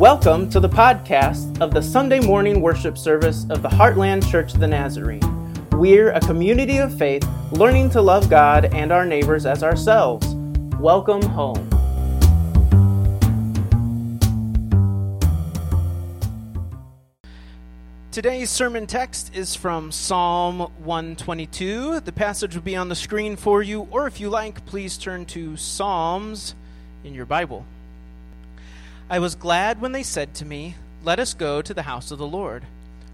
Welcome to the podcast of the Sunday morning worship service of the Heartland Church of the Nazarene. We're a community of faith learning to love God and our neighbors as ourselves. Welcome home. Today's sermon text is from Psalm 122. The passage will be on the screen for you, or if you like, please turn to Psalms in your Bible. I was glad when they said to me, Let us go to the house of the Lord.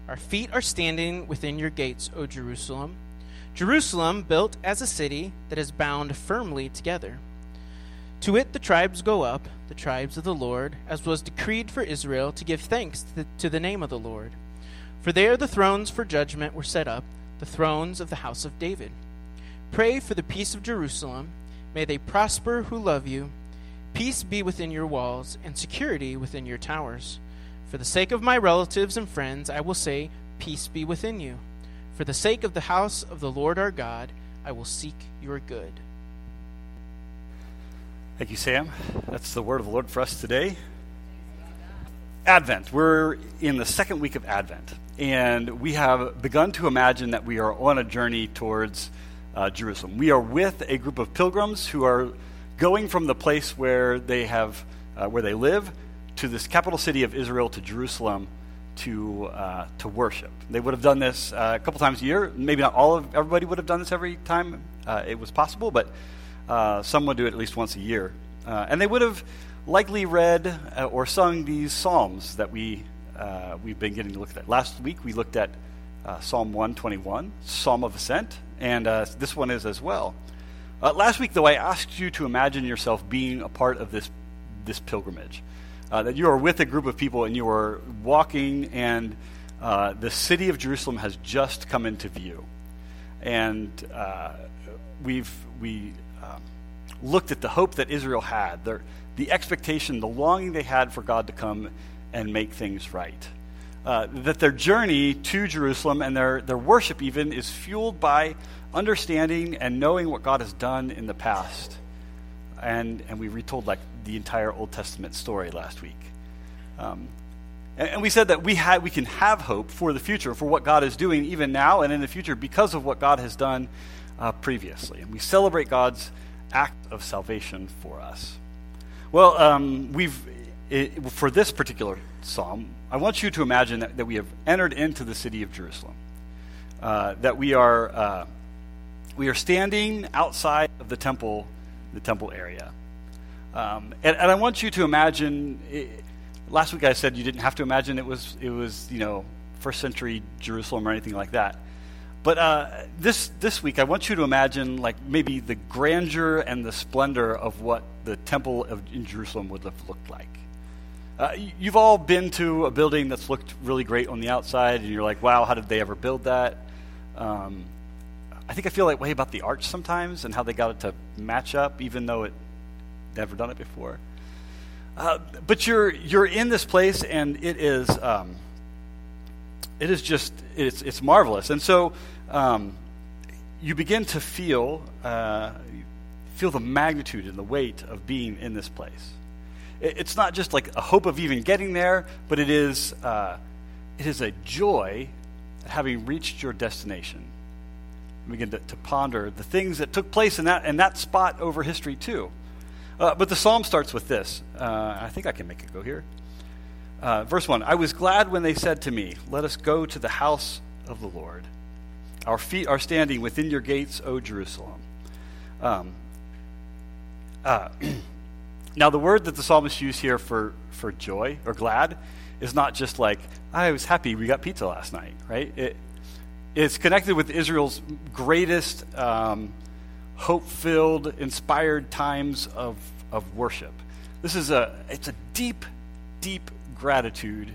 Our feet are standing within your gates, O Jerusalem. Jerusalem, built as a city that is bound firmly together. To it the tribes go up, the tribes of the Lord, as was decreed for Israel to give thanks to the, to the name of the Lord. For there the thrones for judgment were set up, the thrones of the house of David. Pray for the peace of Jerusalem. May they prosper who love you. Peace be within your walls, and security within your towers. For the sake of my relatives and friends, I will say, Peace be within you. For the sake of the house of the Lord our God, I will seek your good. Thank you, Sam. That's the word of the Lord for us today. Advent. We're in the second week of Advent, and we have begun to imagine that we are on a journey towards uh, Jerusalem. We are with a group of pilgrims who are going from the place where they have uh, where they live to this capital city of Israel to Jerusalem to uh, to worship. They would have done this uh, a couple times a year. Maybe not all of everybody would have done this every time uh, it was possible, but uh, some would do it at least once a year. Uh, and they would have likely read or sung these psalms that we we've been getting to look at. Last week we looked at Psalm 121, Psalm of Ascent, and this one is as well. Uh, last week, though, I asked you to imagine yourself being a part of this, this pilgrimage. Uh, that you are with a group of people and you are walking, and uh, the city of Jerusalem has just come into view. And uh, we've we, um, looked at the hope that Israel had, their, the expectation, the longing they had for God to come and make things right. Uh, that their journey to Jerusalem and their, their worship, even, is fueled by understanding and knowing what God has done in the past. And, and we retold like the entire Old Testament story last week. Um, and, and, we said that we, ha- we can have hope for the future, for what God is doing even now and in the future because of what God has done uh, previously. And we celebrate God's act of salvation for us. Well, um, we've, it, for this particular psalm, I want you to imagine that, that we have entered into the city of Jerusalem. Uh, that we are uh, we are standing outside of the temple, the temple area. Um, and, and, I want you to imagine. It, last week I said you didn't have to imagine it was it was you know first century Jerusalem or anything like that. But uh, this this week I want you to imagine like maybe the grandeur and the splendor of what the temple of, in Jerusalem would have looked like. Uh, you've all been to a building that's looked really great on the outside, and you're like, "Wow, how did they ever build that?" Um, I think I feel that way about the arch sometimes and how they got it to match up, even though it never done it before. Uh, but you're you're in this place, and it is um, it is just it's it's marvelous, and so um, you begin to feel uh, feel the magnitude and the weight of being in this place. It, it's not just like a hope of even getting there, but it is uh, it is a joy at having reached your destination begin to, to, ponder the things that took place in that, in that spot over history, too. Uh, but the psalm starts with this. Uh, I think I can make it go here. Uh, verse 1 I was glad when they said to me, Let us go to the house of the Lord. Our feet are standing within your gates, O Jerusalem. Um, uh, now, the word that the psalmist used here for, for joy or glad is not just like, I was happy we got pizza last night, right? It, it's connected with Israel's greatest um, hope filled, inspired times of, of worship. This is a, it's a deep, deep gratitude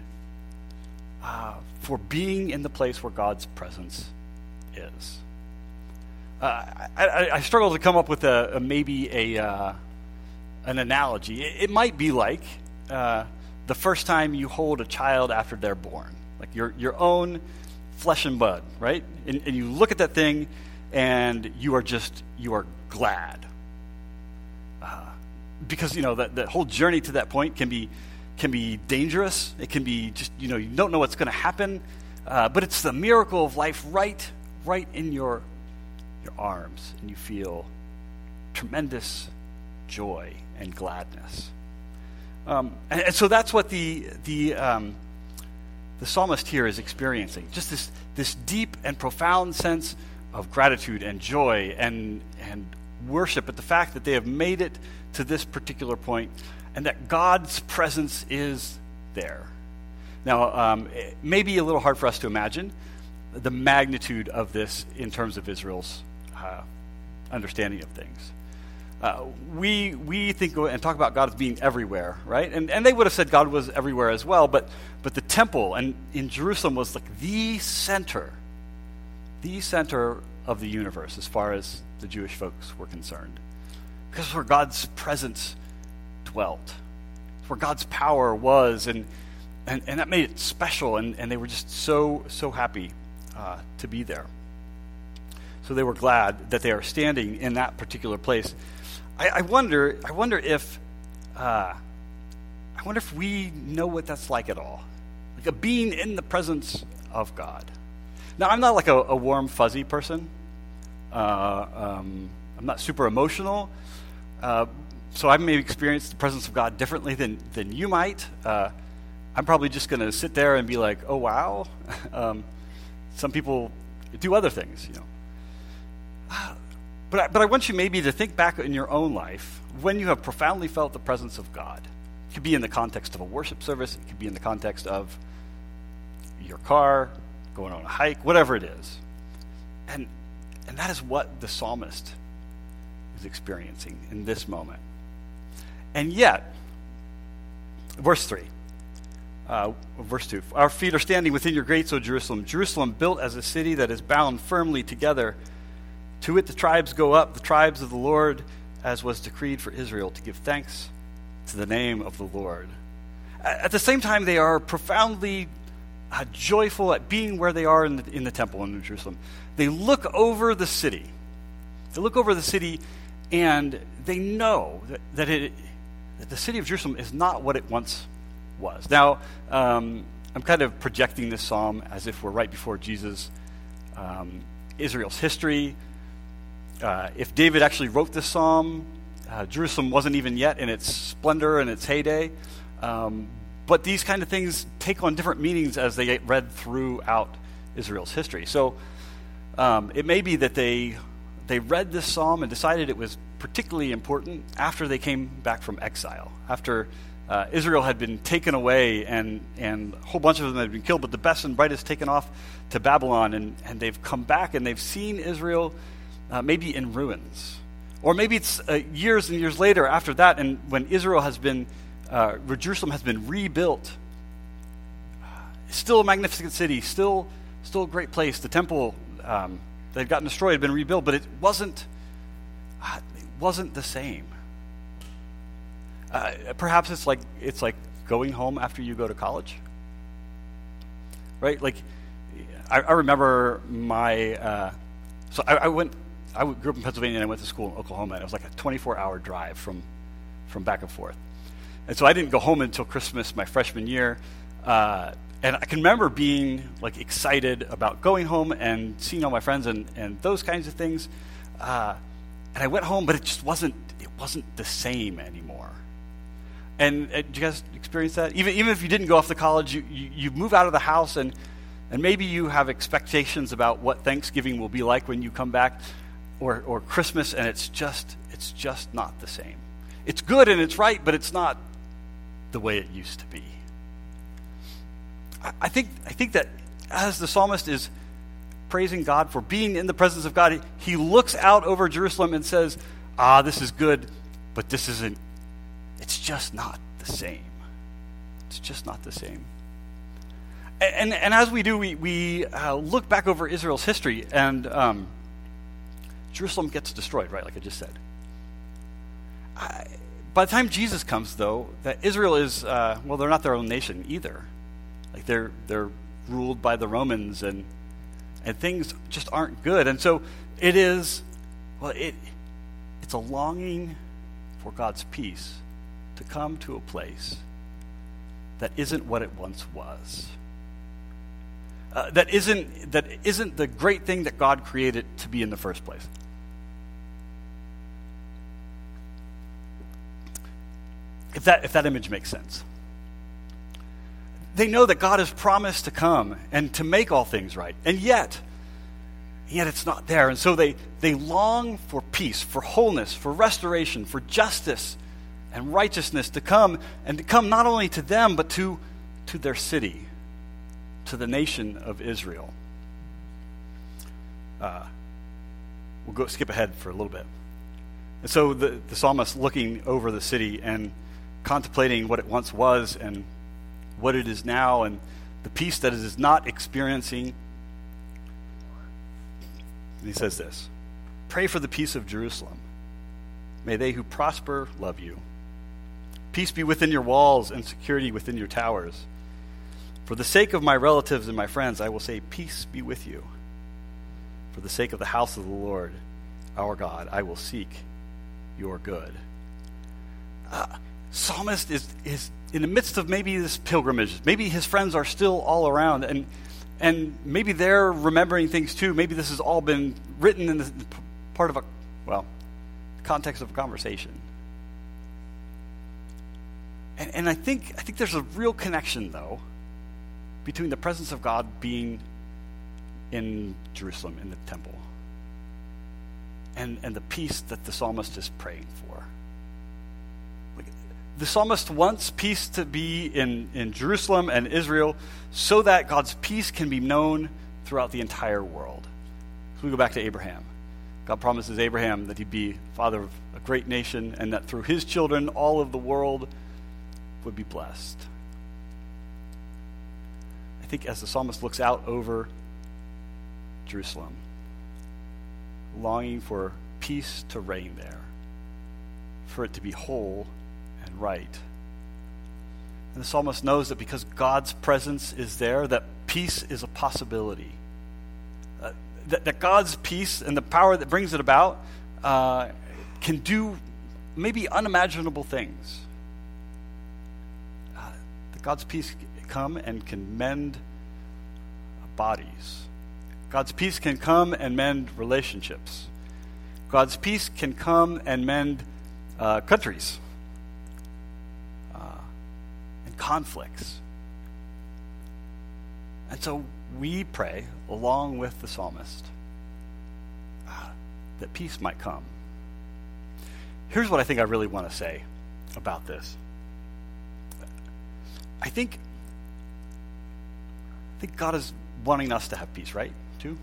uh, for being in the place where God's presence is. Uh, I, I, struggle to come up with a, a maybe a, uh, an analogy. It, it, might be like uh, the first time you hold a child after they're born, like your, your own flesh and blood, right? And, and you look at that thing and you are just, you are glad. Uh, because, you know, that, that whole journey to that point can be, can be dangerous. It can be just, you know, you don't know what's going to happen. Uh, but it's the miracle of life right, right in your, your arms. And you feel tremendous joy and gladness. Um, and, and, so that's what the, the, um, the psalmist here is experiencing just this, this deep and profound sense of gratitude and joy and, and worship at the fact that they have made it to this particular point and that God's presence is there. Now, um, it may be a little hard for us to imagine the magnitude of this in terms of Israel's uh, understanding of things. Uh, we, we think and talk about God as being everywhere, right? And, and they would have said God was everywhere as well, but, but the temple and in Jerusalem was like the center, the center of the universe as far as the Jewish folks were concerned. Because where God's presence dwelt, where God's power was, and, and, and that made it special, and, and they were just so, so happy uh, to be there. So they were glad that they are standing in that particular place. I, I wonder, I wonder if, uh, I wonder if we know what that's like at all, like a being in the presence of God. Now, I'm not like a, a warm, fuzzy person. Uh, um, I'm not super emotional, uh, so I may experience the presence of God differently than than you might. Uh, I'm probably just going to sit there and be like, "Oh wow." um, some people do other things, you know. But I, but I want you maybe to think back in your own life when you have profoundly felt the presence of God. It could be in the context of a worship service, it could be in the context of your car, going on a hike, whatever it is. And, and that is what the psalmist is experiencing in this moment. And yet, verse 3, uh, verse 2 Our feet are standing within your gates, O Jerusalem. Jerusalem, built as a city that is bound firmly together to it the tribes go up, the tribes of the Lord, as was decreed for Israel, to give thanks to the name of the Lord. At the same time, they are profoundly uh, joyful at being where they are in the, in the temple in Jerusalem. They look over the city. They look over the city and they know that, that, it, that the city of Jerusalem is not what it once was. Now, um, I'm kind of projecting this psalm as if we're right before Jesus. Um, Israel's history, uh, if David actually wrote this psalm, uh, Jerusalem wasn't even yet in its splendor and its heyday. Um, but these kind of things take on different meanings as they get read throughout Israel's history. So um, it may be that they they read this psalm and decided it was particularly important after they came back from exile, after uh, Israel had been taken away and, and a whole bunch of them had been killed, but the best and brightest taken off to Babylon, and, and they've come back and they've seen Israel uh, maybe in ruins. Or maybe it's uh, years and years later after that, and when Israel has been, uh, Jerusalem has been rebuilt. Still a magnificent city, still, still a great place. The temple um, that had gotten destroyed had been rebuilt, but it wasn't, uh, it wasn't the same. Uh, perhaps it's like it's like going home after you go to college, right? Like, I, I remember my. Uh, so I, I, went I grew up in Pennsylvania and I went to school in Oklahoma. And it was like a 24 hour drive from, from back and forth. And so I didn't go home until Christmas my freshman year. Uh, and I can remember being like excited about going home and seeing all my friends and, and those kinds of things. Uh, and I went home, but it just wasn't it wasn't the same anymore. And uh, did you guys experience that? Even even if you didn't go off to college, you, you, you move out of the house and and maybe you have expectations about what Thanksgiving will be like when you come back or, or Christmas, and it's just, it's just not the same. It's good and it's right, but it's not the way it used to be. I, I think, I think that as the psalmist is praising God for being in the presence of God, he looks out over Jerusalem and says, Ah, this is good, but this isn't, it's just not the same. It's just not the same. And, and, as we do, we, we uh, look back over Israel's history, and um, Jerusalem gets destroyed, right? Like I just said. I, by the time Jesus comes, though, that Israel is uh, well, they're not their own nation either. Like they're they're ruled by the Romans, and and things just aren't good. And so it is. Well, it it's a longing for God's peace to come to a place that isn't what it once was. Uh, that isn't that isn't the great thing that God created to be in the first place. If that if that image makes sense. They know that God has promised to come and to make all things right. And yet, yet it's not there. And so they, they long for peace, for wholeness, for restoration, for justice and righteousness to come, and to come not only to them, but to, to their city, to the nation of Israel. Uh, we'll go skip ahead for a little bit. And so the, the psalmist looking over the city and contemplating what it once was and what it is now and the peace that it is not experiencing. And he says this Pray for the peace of Jerusalem. May they who prosper love you. Peace be within your walls and security within your towers. For the sake of my relatives and my friends, I will say, Peace be with you. For the sake of the house of the Lord, our God, I will seek your good. Uh, psalmist is, is in the midst of maybe this pilgrimage. Maybe his friends are still all around, and, and maybe they're remembering things too. Maybe this has all been written in the part of a, well, context of a conversation. And, and I, think, I think there's a real connection, though, between the presence of God being in Jerusalem, in the temple, and, and the peace that the psalmist is praying for. The psalmist wants peace to be in, in Jerusalem and Israel so that God's peace can be known throughout the entire world. So we go back to Abraham. God promises Abraham that he'd be father of a great nation and that through his children all of the world would be blessed. I think as the psalmist looks out over Jerusalem, longing for peace to reign there, for it to be whole and right. And the psalmist knows that because God's presence is there, that peace is a possibility. Uh, that, that, God's peace and the power that brings it about uh, can do maybe unimaginable things. Uh, that God's peace can come and can mend bodies. God's peace can come and mend relationships. God's peace can come and mend uh, countries conflicts. And so we pray, along with the psalmist, that peace might come. Here's what I think I really want to say about this. I think, I think God is wanting us to have peace, right? Too.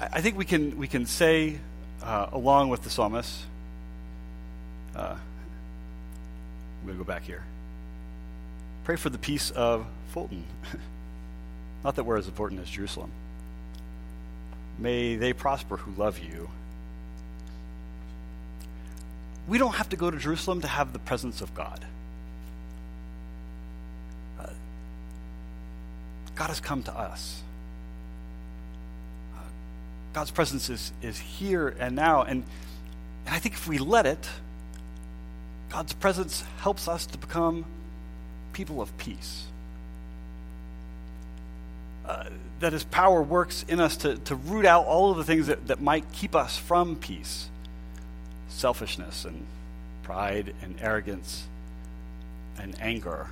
I, I think we can we can say, uh, along with the psalmist. Uh, I'm going to go back here. Pray for the peace of Fulton. Not that we're as important as Jerusalem. May they prosper who love you. We don't have to go to Jerusalem to have the presence of God. Uh, God has come to us. Uh, God's presence is, is here and now. And, and I think if we let it, God's presence helps us to become people of peace. Uh, that his power works in us to, to root out all of the things that, that might keep us from peace selfishness and pride and arrogance and anger.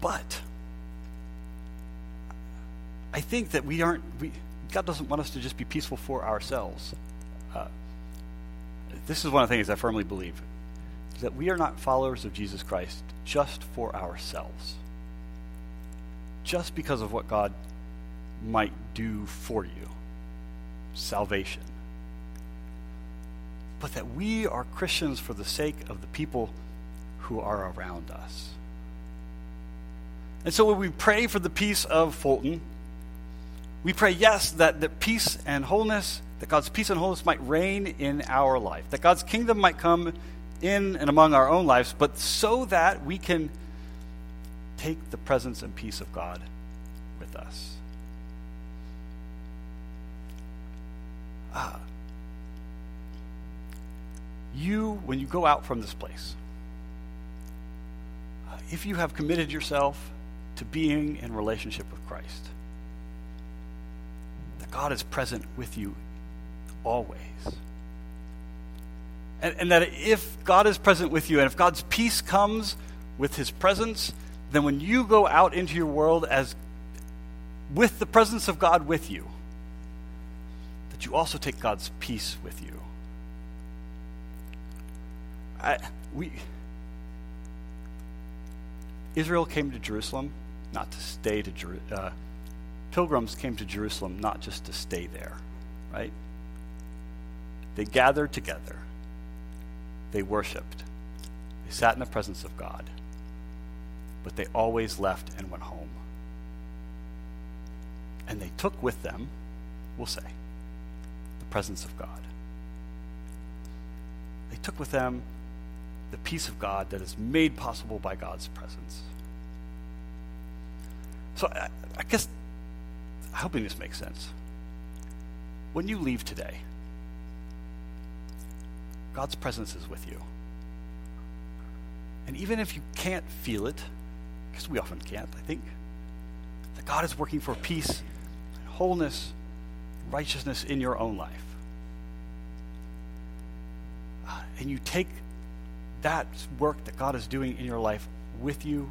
But I think that we aren't, we, God doesn't want us to just be peaceful for ourselves. Uh, this is one of the things I firmly believe that we are not followers of Jesus Christ just for ourselves, just because of what God might do for you salvation. But that we are Christians for the sake of the people who are around us. And so when we pray for the peace of Fulton, we pray, yes, that, that peace and wholeness, that God's peace and wholeness might reign in our life, that God's kingdom might come in and among our own lives, but so that we can take the presence and peace of God with us. Ah. You, when you go out from this place, if you have committed yourself to being in relationship with Christ, that God is present with you always. And, and, that if God is present with you and if God's peace comes with his presence, then when you go out into your world as with the presence of God with you, that you also take God's peace with you. I, we, Israel came to Jerusalem not to stay to Jerusalem. Uh, pilgrims came to Jerusalem not just to stay there, right? They gathered together. They worshiped. They sat in the presence of God. But they always left and went home. And they took with them, we'll say, the presence of God. They took with them the peace of God that is made possible by God's presence. So I, I guess, I'm hoping this makes sense. When you leave today, God's presence is with you. And even if you can't feel it, because we often can't, I think, that God is working for peace, wholeness, righteousness in your own life. Uh, and you take that work that God is doing in your life with you,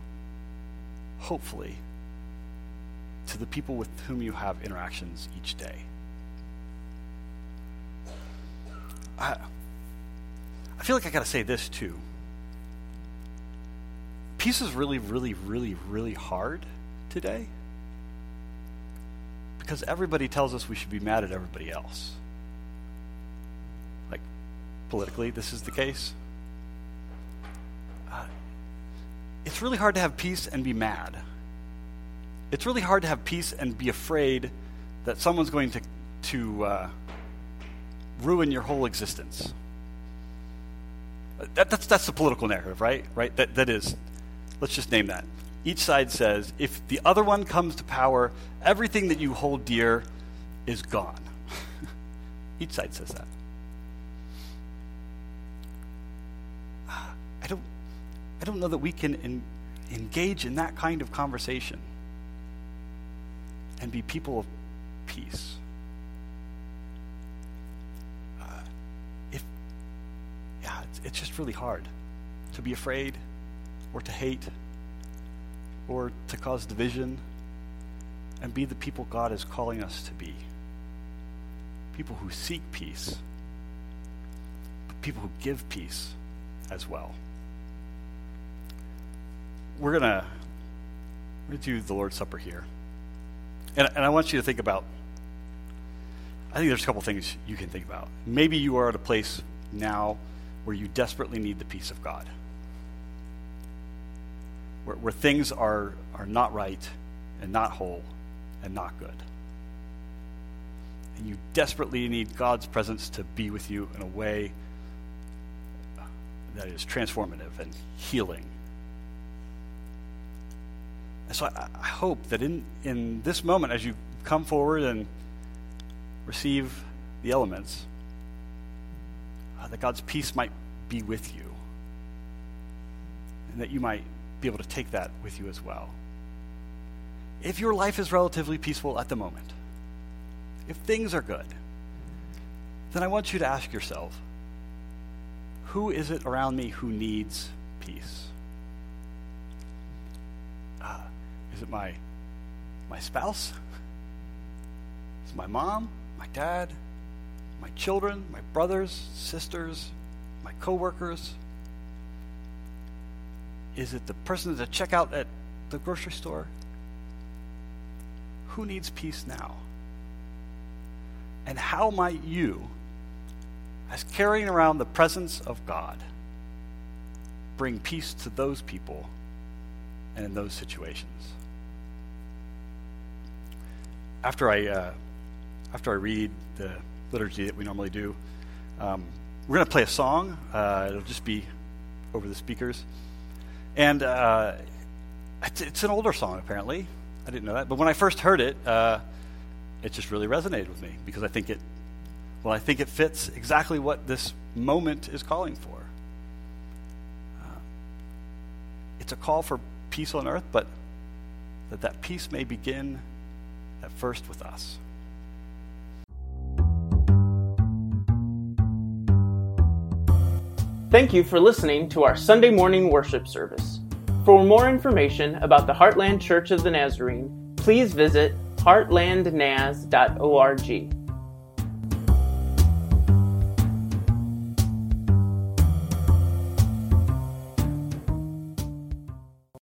hopefully, to the people with whom you have interactions each day. I, I feel like I got to say this too. Peace is really, really, really, really hard today because everybody tells us we should be mad at everybody else. Like, politically, this is the case. Uh, it's really hard to have peace and be mad. It's really hard to have peace and be afraid that someone's going to, to uh, ruin your whole existence. That, that's, that's the political narrative, right? Right? That, that is, let's just name that. Each side says if the other one comes to power, everything that you hold dear is gone. Each side says that. I don't, I don't know that we can in, engage in that kind of conversation and be people of peace. It's just really hard to be afraid or to hate or to cause division and be the people God is calling us to be. People who seek peace, but people who give peace as well. We're going to we're to do the Lord's Supper here. And, and I want you to think about, I think there's a couple things you can think about. Maybe you are at a place now where you desperately need the peace of God, where, where things are, are not right and not whole and not good. And you desperately need God's presence to be with you in a way that is transformative and healing. And so I, I hope that in, in this moment, as you come forward and receive the elements, uh, that God's peace might be with you. And that you might be able to take that with you as well. If your life is relatively peaceful at the moment, if things are good, then I want you to ask yourself who is it around me who needs peace? Uh, is it my, my spouse? Is it my mom? My dad? My children, my brothers, sisters, my coworkers? Is it the person at the checkout at the grocery store? Who needs peace now? And how might you, as carrying around the presence of God, bring peace to those people and in those situations? After I, uh, after I read the liturgy that we normally do. Um, we're going to play a song. Uh, it'll just be over the speakers. And uh, it's, it's, an older song, apparently. I didn't know that. But when I first heard it, uh, it just really resonated with me because I think it, well, I think it fits exactly what this moment is calling for. Uh, It's a call for peace on earth, but that that peace may begin at first with us. Thank you for listening to our Sunday morning worship service. For more information about the Heartland Church of the Nazarene, please visit heartlandnaz.org.